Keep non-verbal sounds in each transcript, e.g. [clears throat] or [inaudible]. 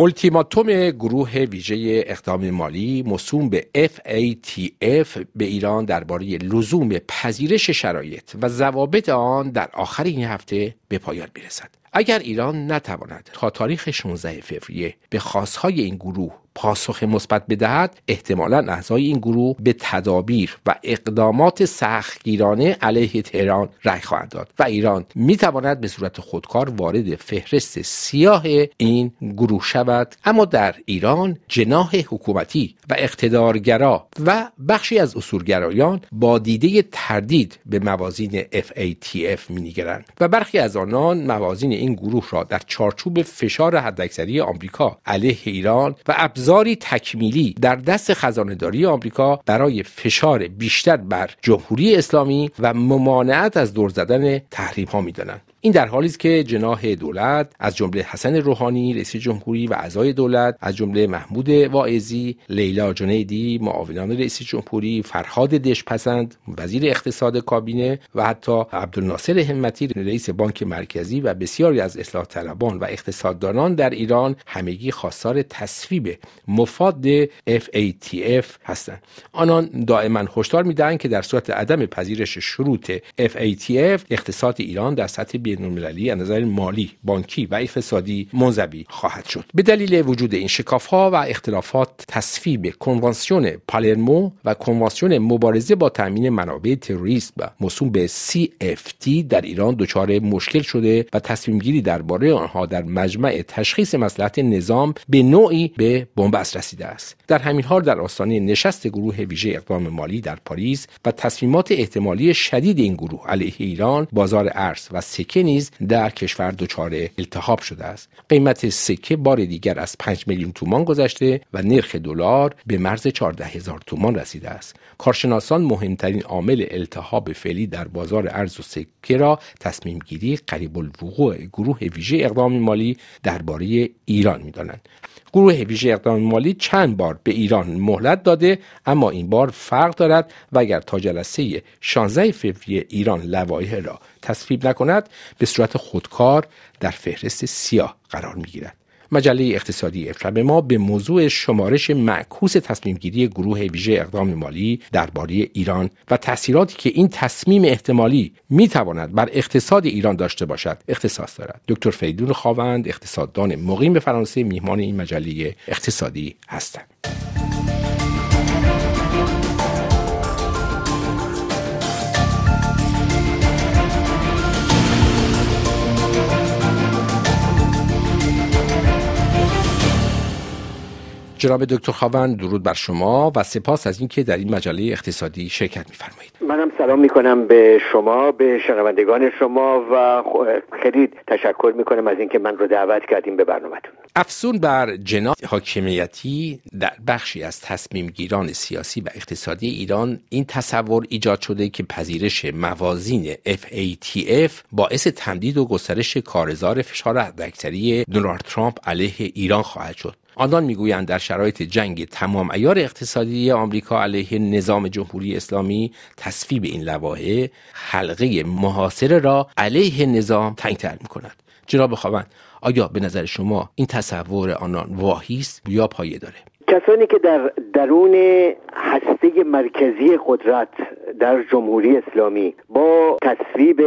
التیماتوم گروه ویژه اقدام مالی موسوم به FATF به ایران درباره لزوم پذیرش شرایط و ضوابط آن در آخر این هفته به پایان می‌رسد. اگر ایران نتواند تا تاریخ 16 فوریه به خواستهای این گروه پاسخ مثبت بدهد احتمالا اعضای این گروه به تدابیر و اقدامات سختگیرانه علیه تهران رأی خواهند داد و ایران می‌تواند به صورت خودکار وارد فهرست سیاه این گروه شود. اما در ایران جناح حکومتی و اقتدارگرا و بخشی از اصولگرایان با دیده تردید به موازین FATF مینگرند و برخی از آنان موازین این گروه را در چارچوب فشار حداکثری آمریکا علیه ایران و ابزاری تکمیلی در دست خزانهداری آمریکا برای فشار بیشتر بر جمهوری اسلامی و ممانعت از دور زدن تحریم ها می‌دانند. این در حالی است که جناح دولت از جمله حسن روحانی رئیس جمهوری و اعضای دولت از جمله محمود واعظی لیلا جنیدی معاونان رئیس جمهوری فرهاد دشپسند وزیر اقتصاد کابینه و حتی عبدالناصر همتی رئیس بانک مرکزی و بسیاری از اصلاح طلبان و اقتصاددانان در ایران همگی خواستار تصویب مفاد FATF هستند. آنان دائما هشدار می‌دهند که در صورت عدم پذیرش شروط FATF اقتصاد ایران در سطح بینالمللی از نظر مالی بانکی و اقتصادی منزوی خواهد شد. به دلیل وجود این شکاف ها و اختلافات تصویب کنوانسیون پالرمو و کنوانسیون مبارزه با تامین منابع تروریست و موسوم به CFT در ایران دچار مشکل شده و تصمیم گیری درباره آنها در مجمع تشخیص مصلحت نظام به نوعی به بنبست رسیده است. در همین حال در آستانه نشست گروه ویژه اقدام مالی در پاریس و تصمیمات احتمالی شدید این گروه علیه ایران بازار ارز و سکه سکه نیز در کشور دچار التهاب شده است. قیمت سکه بار دیگر از 5 میلیون تومان گذشته و نرخ دلار به مرز 14 هزار تومان رسیده است. کارشناسان مهمترین عامل التهاب فعلی در بازار ارز و سکه را تصمیم گیری قریب الوقوع گروه ویژه اقدام مالی درباره ایران می‌دانند. گروه ویژه اقدام مالی چند بار به ایران مهلت داده اما این بار فرق دارد و اگر تا جلسه 16 فوریه ایران لوایح را تصویب نکند به صورت خودکار در فهرست سیاه قرار می‌گیرد. مجله اقتصادی امشب ما به موضوع شمارش معکوس تصمیم گیری گروه ویژه اقدام مالی درباره ایران و تاثیراتی که این تصمیم احتمالی می تواند بر اقتصاد ایران داشته باشد اختصاص دارد. دکتر فیدون خواوند اقتصاددان مقیم به فرانسه میهمان این مجله اقتصادی هستند. جناب دکتر خواوند درود بر شما و سپاس از اینکه در این مجله اقتصادی شرکت میفرمایید. منم سلام می‌کنم به شما به شنوندگان شما و خیلی تشکر می‌کنم از اینکه من رو دعوت کردیم به برنامهتون. افسون بر جناح حاکمیتی در بخشی از تصمیم گیران سیاسی و اقتصادی ایران این تصور ایجاد شده که پذیرش موازین FATF باعث تمدید و گسترش کارزار فشار حداکثری دونالد ترامپ علیه ایران خواهد شد. آنان می‌گویند در شرایط جنگ تمام ایار اقتصادی آمریکا علیه نظام جمهوری اسلامی تصویب این لواحع حلقه محاصره را علیه نظام تنگتر می کند جناب خواهند آیا به نظر شما این تصور آنان واهی است یا پایه داره؟ کسانی که در درون هسته مرکزی قدرت در جمهوری اسلامی با تصویب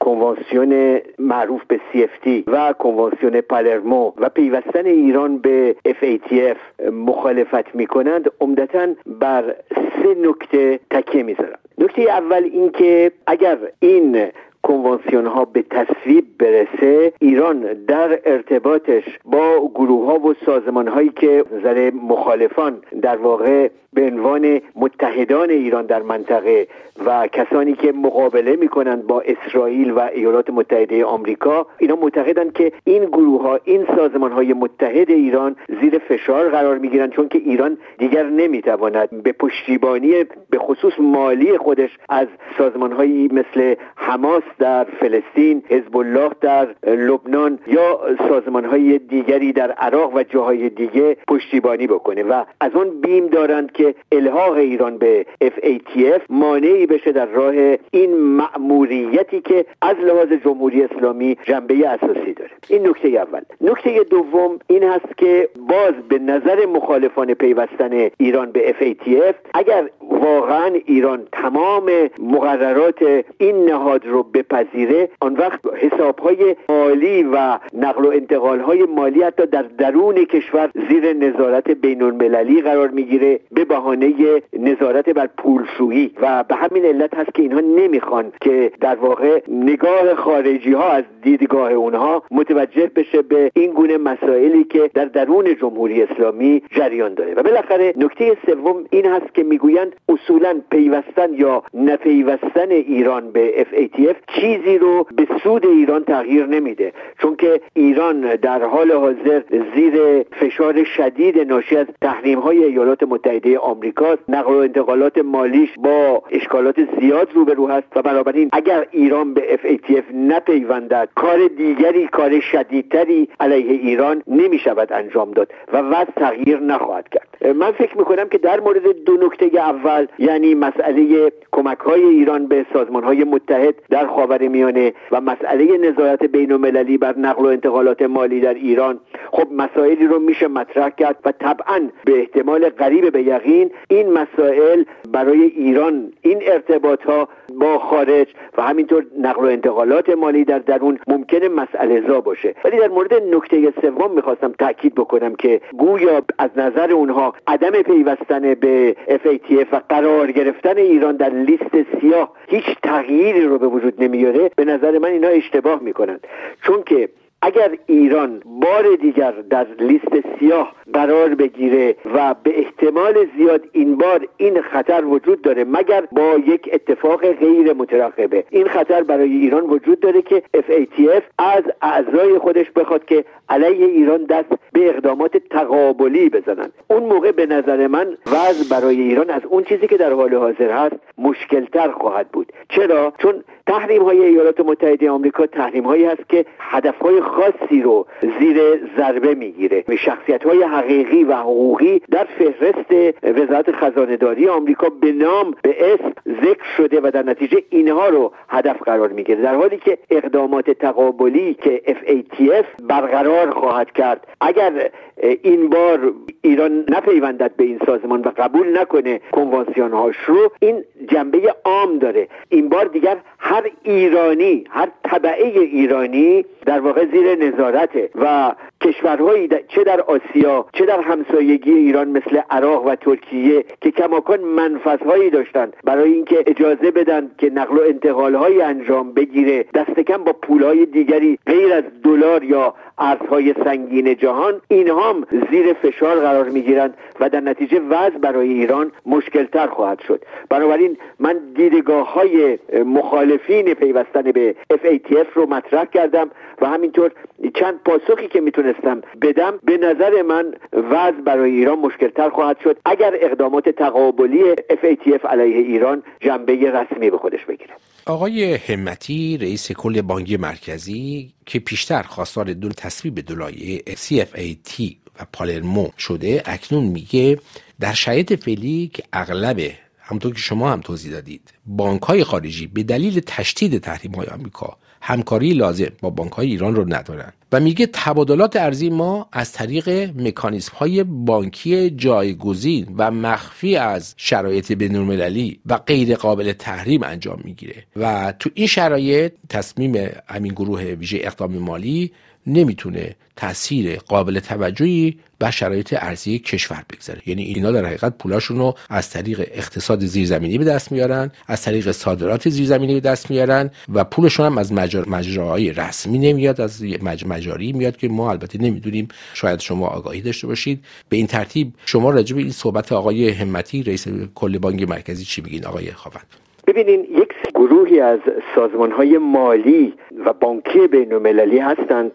کنوانسیون معروف به CFT و کنوانسیون پالرمو و پیوستن ایران به FATF مخالفت می کنند عمدتا بر سه نکته تکیه می‌ذارند نکته اول اینکه اگر این کنوانسیون ها به تصویب برسه ایران در ارتباطش با گروه ها و سازمان هایی که نظر مخالفان در واقع به عنوان متحدان ایران در منطقه و کسانی که مقابله می‌کنند با اسرائیل و ایالات متحده آمریکا اینا معتقدند که این گروه ها این سازمان های متحد ایران زیر فشار قرار می‌گیرند چون که ایران دیگر نمی‌تواند به پشتیبانی به خصوص مالی خودش از سازمان هایی مثل حماس در فلسطین حزب الله در لبنان یا سازمان های دیگری در عراق و جاهای دیگه پشتیبانی بکنه و از اون بیم دارند که الحاق ایران به FATF مانعی بشه در راه این مأموریتی که از لحاظ جمهوری اسلامی جنبه اساسی داره. این نکته اول. نکته دوم این هست که باز به نظر مخالفان پیوستن ایران به FATF اگر واقعا ایران تمام مقررات این نهاد رو بپذیره. آن وقت حسابهای مالی و نقل و انتقالهای مالی حتی در درون کشور زیر نظارت بین المللی قرار می‌گیره به بهانه نظارت بر پولشویی. و به همین علت هست که اینها نمی‌خوان که در واقع نگاه خارجی ها از دیدگاه اونها متوجه بشه به این گونه مسائلی که در درون جمهوری اسلامی جریان داره. و بالاخره نکته سوم این هست که می‌گویند اصولا پیوستن یا نپیوستن ایران به FATF چیزی رو به سود ایران تغییر نمیده. چون که ایران در حال حاضر زیر فشار شدید ناشی از تحریم های ایالات متحده آمریکا نقل و انتقالات مالیش با اشکالات زیاد روبرو هست و بنابراین اگر ایران به FATF نپیوندد کار دیگری کار شدیدتری علیه ایران نمی شود انجام داد و وضع تغییر نخواهد کرد. من فکر می کنم که در مورد دو نکته اول یعنی مسئله کمک های ایران به سازمان های متحد در خاور میانه و مسئله نظارت بین المللی بر نقل و انتقالات مالی در ایران. خب مسائلی رو میشه مطرح کرد و طبعا به احتمال قریب به یقین این مسائل برای ایران این ارتباط ها با خارج و همینطور نقل و انتقالات مالی در درون ممکنه مسئله زا باشه. ولی در مورد نکته سوم می‌خواستم تاکید بکنم که گویا از نظر اونها عدم پیوستن به FATF و قرار گرفتن ایران در لیست سیاه هیچ تغییری رو به وجود نمیاره به نظر من اینا اشتباه می‌کنند. چون که اگر ایران بار دیگر در لیست سیاه قرار بگیره و به احتمال زیاد این بار این خطر وجود داره مگر با یک اتفاق غیر مترقبه. این خطر برای ایران وجود داره که FATF از اعضای خودش بخواد که علیه ایران دست به اقدامات تقابلی بزنن. اون موقع به نظر من وضع برای ایران از اون چیزی که در حال حاضر هست مشکلتر خواهد بود. چرا؟ چون تحریم های ایالات متحده آمریکا تحریم هایی هست که هدف های خاصی رو زیر ضربه می‌گیره. شخصیت های حقیقی و حقوقی در فهرست وزارت خزانه داری آمریکا به نام به اسم ذکر شده و در نتیجه اینها رو هدف قرار می‌گیره در حالی که اقدامات تقابلی که FATF برقرار خواهد کرد. اگر این بار ایران نپیوندد به این سازمان و قبول نکنه کنوانسیون هاش رو این جنبه عام داره. این بار دیگر هر ایرانی هر طبعه ایرانی در واقع زیر نظارته و کشورهایی چه در آسیا چه در همسایگی ایران مثل عراق و ترکیه که کماکان منفذهایی داشتند. برای اینکه اجازه بدن که نقل و انتقالهایی انجام بگیره دست کم با پولهای دیگری غیر از دلار یا ارزهای سنگین جهان اینها هم زیر فشار قرار می‌گیرند و در نتیجه وضع برای ایران مشکلتر خواهد شد. بنابراین من دیدگاه های مخالفین پیوستن به FATF رو مطرح کردم و همینطور چند پاسخی که می‌تونستم بدم به نظر من وضع برای ایران مشکلتر خواهد شد. اگر اقدامات تقابلی FATF علیه ایران جنبه رسمی به خودش بگیره آقای همتی رئیس کل بانک مرکزی که پیشتر خواستار دون تصویب دلایه CFAT و پالرمو شده اکنون میگه در شرایط فعلی که اغلب همطور که شما هم توضیح دادید بانک های خارجی به دلیل تشدید تحریم های آمریکا همکاری لازم با بانک های ایران رو ندارن. و میگه تبادلات ارزی ما از طریق مکانیزم های بانکی جایگزین و مخفی از شرایط بینالمللی و غیر قابل تحریم انجام می‌گیره. و تو این شرایط تصمیم همین گروه ویژه اقدام مالی نمی‌تونه تاثیر قابل توجهی بر شرایط ارزی کشور بگذاره. یعنی اینا در حقیقت پولاشون رو از طریق اقتصاد زیرزمینی به دست میارن از طریق صادرات زیرزمینی به دست میارن و پولشون هم از مجراهای رسمی نمیاد از مجاری میاد که ما البته نمی‌دونیم شاید شما آگاهی داشته باشید. به این ترتیب شما راجع به این صحبت آقای همتی رئیس کل بانک مرکزی چی میگین آقای خواوند ببینین یک گروهی از سازمان های مالی و بانکی بین المللی هستند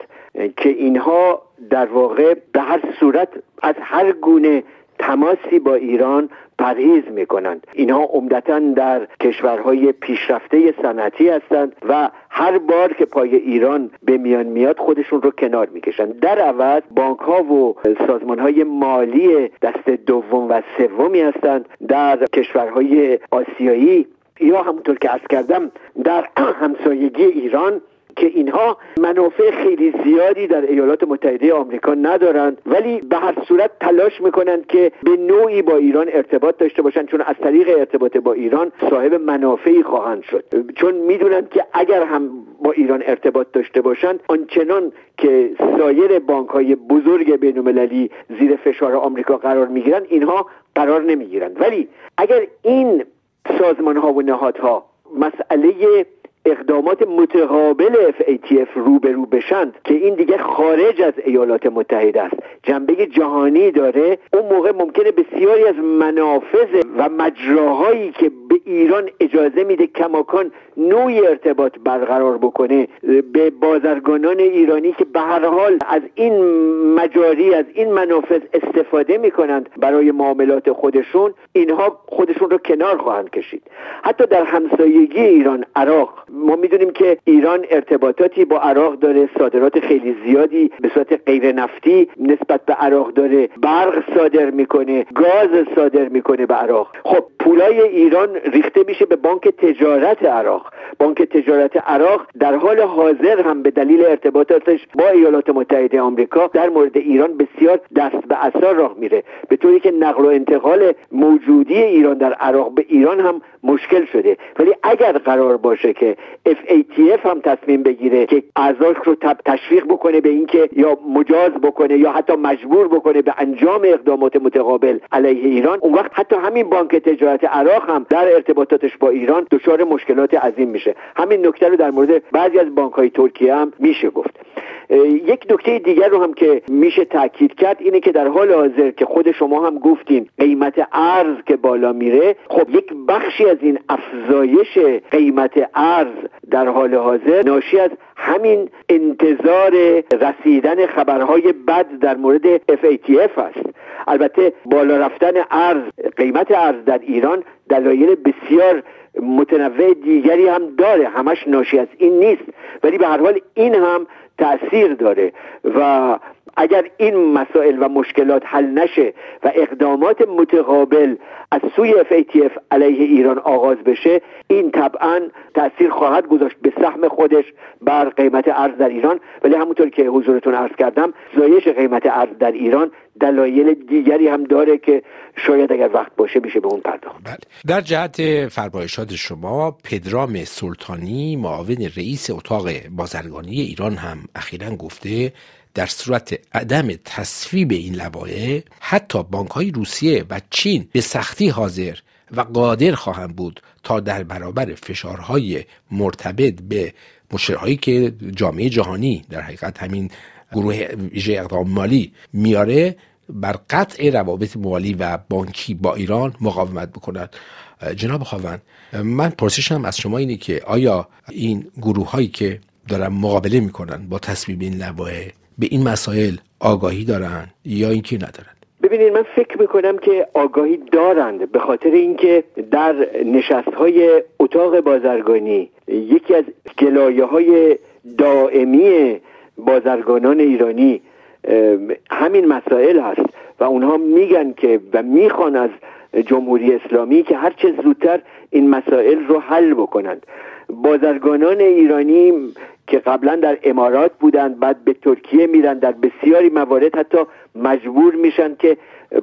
که اینها در واقع به هر صورت از هر گونه تماسی با ایران پرهیز می‌کنند. اینها عمدتا در کشورهای پیشرفته صنعتی هستند و هر بار که پای ایران به میان میاد خودشون رو کنار می‌کشند. در عوض بانک ها و سازمان های مالی دست دوم و سومی هستند در کشورهای آسیایی. یا همونطور که ارز کردم در [clears throat] همسایگی ایران که اینها منافع خیلی زیادی در ایالات متحده آمریکا ندارند ولی به هر صورت تلاش می‌کنند که به نوعی با ایران ارتباط داشته باشند چون از طریق ارتباط با ایران صاحب منافعی خواهند شد. چون می‌دونند که اگر هم با ایران ارتباط داشته باشند آنچنان که سایر بانک های بزرگ بین زیر فشار آمریکا قرار می‌گیرند اینها قرار نمی‌گیرند. ولی اگر این سازمان ها و نهادها مسئله اقدامات متقابل FATF روبرو بشند که این دیگه خارج از ایالات متحده است. جنبه جهانی داره. اون موقع ممکنه بسیاری از منافذ و مجراهایی که ایران اجازه میده کماکان نوعی ارتباط برقرار بکنه. به بازرگانان ایرانی که به هر حال از این مجاری از این منافذ استفاده می‌کنند برای معاملات خودشون اینها خودشون رو کنار خواهند کشید. حتی در همسایگی ایران عراق ما می‌دونیم که ایران ارتباطاتی با عراق داره صادرات خیلی زیادی به صورت غیر نفتی نسبت به عراق داره برق صادر می‌کنه گاز صادر می‌کنه به عراق. خب پولای ایران ریخته میشه به بانک تجارت عراق. بانک تجارت عراق در حال حاضر هم به دلیل ارتباطاتش با ایالات متحده آمریکا در مورد ایران بسیار دست به اثر راه میره. به طوری که نقل و انتقال موجودی ایران در عراق به ایران هم مشکل شده. ولی اگر قرار باشه که FATF هم تصمیم بگیره که اعضاش رو تشویق بکنه به اینکه یا مجاز بکنه یا حتی مجبور بکنه به انجام اقدامات متقابل علیه ایران اون وقت حتی همین بانک تجارت عراق هم در ارتباطاتش با ایران دچار مشکلات عظیم میشه. همین نکته رو در مورد بعضی از بانک های ترکیه هم میشه گفت. یک نکته دیگر رو هم که میشه تاکید کرد اینه که در حال حاضر که خود شما هم گفتین قیمت ارز که بالا میره خب یک بخشی از این افزایش قیمت ارز در حال حاضر ناشی از همین انتظار رسیدن خبرهای بد در مورد FATF است. البته بالا رفتن ارز قیمت ارز در ایران دلایل بسیار متنوع دیگری هم داره. همش ناشی از این نیست. ولی به هر حال این هم تاثیر داره و اگر این مسائل و مشکلات حل نشه و اقدامات متقابل از سوی FATF علیه ایران آغاز بشه این طبعا تاثیر خواهد گذاشت به سهم خودش بر قیمت ارز در ایران ولی همونطور که حضورتون عرض کردم زایش قیمت ارز در ایران دلایل دیگری هم داره که شاید اگر وقت باشه میشه به اون پرداخت بله. در جهت فرمایشات شما پدرام سلطانی معاون رئیس اتاق بازرگانی ایران هم اخیرا گفته در صورت عدم تصویب این لوایح حتی بانک های روسیه و چین به سختی حاضر و قادر خواهند بود تا در برابر فشارهای مرتبط به مشرهایی که جامعه جهانی در حقیقت همین گروه ویژه اقدام مالی میاره بر قطع روابط مالی و بانکی با ایران مقاومت بکند. جناب خواهند من پرسشم از شما اینه که آیا این گروه هایی که دارن مقابله می‌کنن با تصویب این لوایح به این مسائل آگاهی دارن یا اینکه ندارن؟ ببینید من فکر می‌کنم که آگاهی دارند به خاطر اینکه در نشست های اتاق بازرگانی یکی از گلایه های دائمی بازرگانان ایرانی همین مسائل هست و اونها میگن که و می‌خوان از جمهوری اسلامی که هرچه زودتر این مسائل رو حل بکنند. بازرگانان ایرانی که قبلا در امارات بودند بعد به ترکیه میرن در بسیاری موارد حتی مجبور میشن که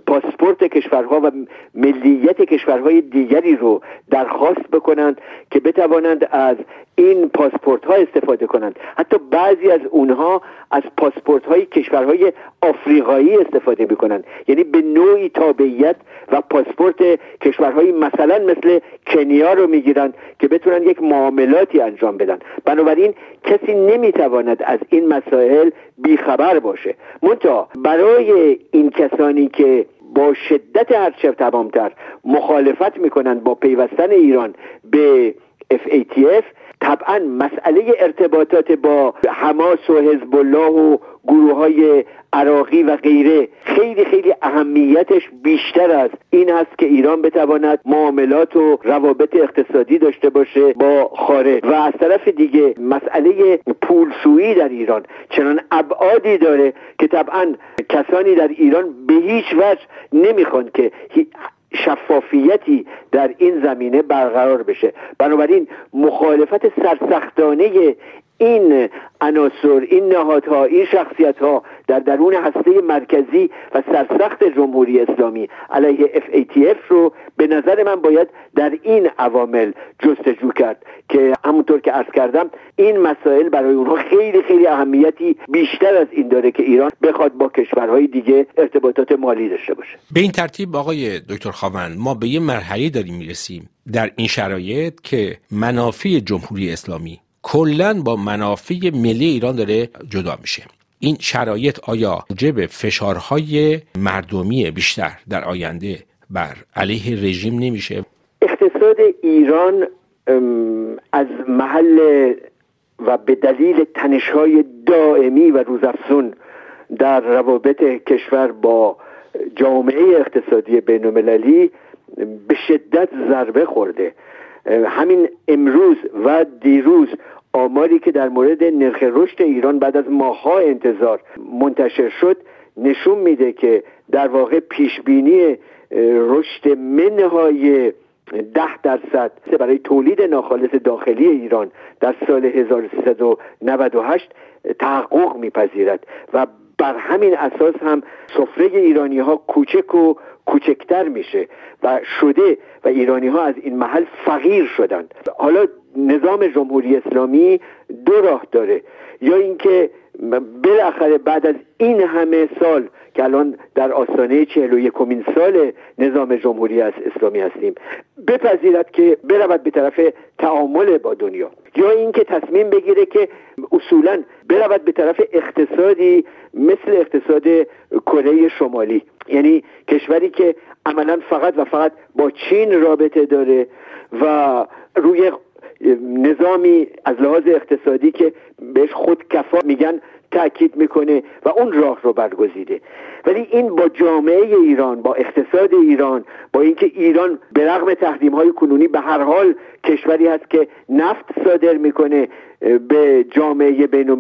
پاسپورت کشورها و ملیت کشورهای دیگری رو درخواست بکنند که بتوانند از این پاسپورت ها استفاده کنند. حتی بعضی از اونها از پاسپورت های کشورهای آفریقایی استفاده می‌کنند. یعنی به نوعی تابعیت و پاسپورت کشورهای مثلا مثل کنیا رو می‌گیرند که بتونن یک معاملاتی انجام بدن. بنابراین کسی نمی‌تواند از این مسائل بیخبر باشه. منتها برای این کسانی که با شدت هرچه تمامتر مخالفت می‌کنند با پیوستن ایران به FATF طبعا مسئله ارتباطات با حماس و حزب الله و گروه های عراقی و غیره خیلی خیلی اهمیتش بیشتر از این هست که ایران بتواند معاملات و روابط اقتصادی داشته باشه با خارج. و از طرف دیگه مسئله پولشویی در ایران چنان ابعادی داره که طبعا کسانی در ایران به هیچ وجه نمی‌خوان که شفافیتی در این زمینه برقرار بشه. بنابراین مخالفت سرسختانه این عناصر این نهادها این شخصیت ها در درون هسته مرکزی و سرسخت جمهوری اسلامی علیه FATF رو به نظر من باید در این عوامل جستجو کرد که همونطور که عرض کردم این مسائل برای اونها خیلی خیلی اهمیتی بیشتر از این داره که ایران بخواد با کشورهای دیگه ارتباطات مالی داشته باشه. به این ترتیب آقای دکتر خاوند ما به یه مرحله داریم می‌رسیم در این شرایط که منافع جمهوری اسلامی کلا با منافع ملی ایران داره جدا میشه. این شرایط آیا موجب فشارهای مردمی بیشتر در آینده بر علیه رژیم نمیشه؟ اقتصاد ایران از محل و به دلیل تنشهای دائمی و روزافزون در روابط کشور با جامعه اقتصادی بین به شدت ضربه خورده. همین امروز و دیروز آماری که در مورد نرخ رشد ایران بعد از ماهها انتظار منتشر شد نشون میده که در واقع پیشبینی رشد منهای ده درصد برای تولید ناخالص داخلی ایران در سال 1398 تحقق میپذیرد و بر همین اساس هم سفره ایرانی ها کوچک و کوچکتر میشه و شده و ایرانی ها از این محل فقیر شدند. حالا نظام جمهوری اسلامی دو راه داره. یا اینکه بالاخره بعد از این همه سال که الان در آستانه چهل و یکمین سال نظام جمهوری اسلامی هستیم بپذیرد که برود به طرف تعامل با دنیا. یا اینکه تصمیم بگیره که اصولا برود به طرف اقتصادی مثل اقتصاد کره شمالی. یعنی کشوری که عملا فقط و فقط با چین رابطه داره و روی نظامی از لحاظ اقتصادی که بهش خودکفا میگن تاکید می‌کنه و اون راه رو برگزیده. ولی این با جامعه ایران با اقتصاد ایران با اینکه ایران به رغم تحریم های کنونی به هر حال کشوری هست که نفت صادر می‌کنه به جامعه بین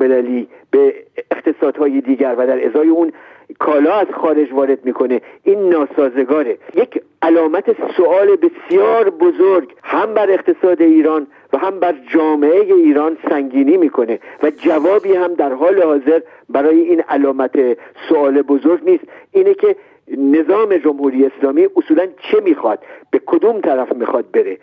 به اقتصادهای دیگر و در ازای اون کالا از خارج وارد می‌کنه. این ناسازگاره. یک علامت سوال بسیار بزرگ هم بر اقتصاد ایران و هم بر جامعه ایران سنگینی می‌کنه و جوابی هم در حال حاضر برای این علامت سوال بزرگ نیست. اینه که نظام جمهوری اسلامی اصولا چه می‌خواد؟ به کدوم طرف می‌خواد بره؟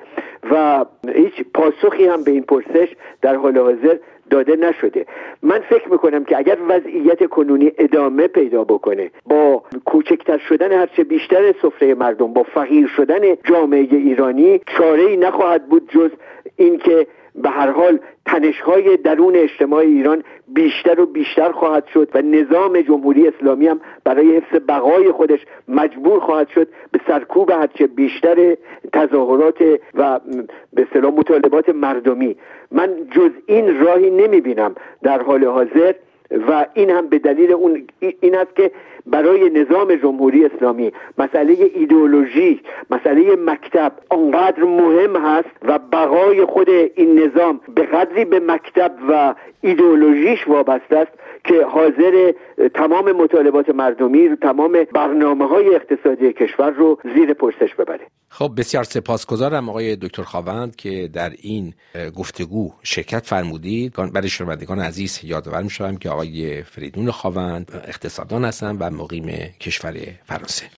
و هیچ پاسخی هم به این پرسش در حال حاضر داده نشده. من فکر می‌کنم که اگر وضعیت کنونی ادامه پیدا بکنه با کوچکتر شدن هرچه بیشتر سفره مردم با فقیر شدن جامعه ایرانی چاره ای نخواهد بود جز اینکه به هر حال تنشهای درون اجتماع ایران بیشتر و بیشتر خواهد شد و نظام جمهوری اسلامی هم برای حفظ بقای خودش مجبور خواهد شد به سرکوب هرچه بیشتر تظاهرات و به سلام مطالبات مردمی. من جز این راهی نمی‌بینم. در حال حاضر و این هم به دلیل اون این است که برای نظام جمهوری اسلامی مسئله ایدئولوژی مسئله مکتب آنقدر مهم هست و بقای خود این نظام به قدری به مکتب و ایدئولوژیش وابسته است که حاضر تمام مطالبات مردمی تمام برنامه های اقتصادی کشور رو زیر پرسش ببره. خب بسیار سپاسگزارم آقای دکتر خواوند که در این گفتگو شرکت فرمودید. برای شنوندگان عزیز یادآور می‌شوم که آقای فریدون خواوند اقتصاددان هستند و مقیم کشور فرانسه.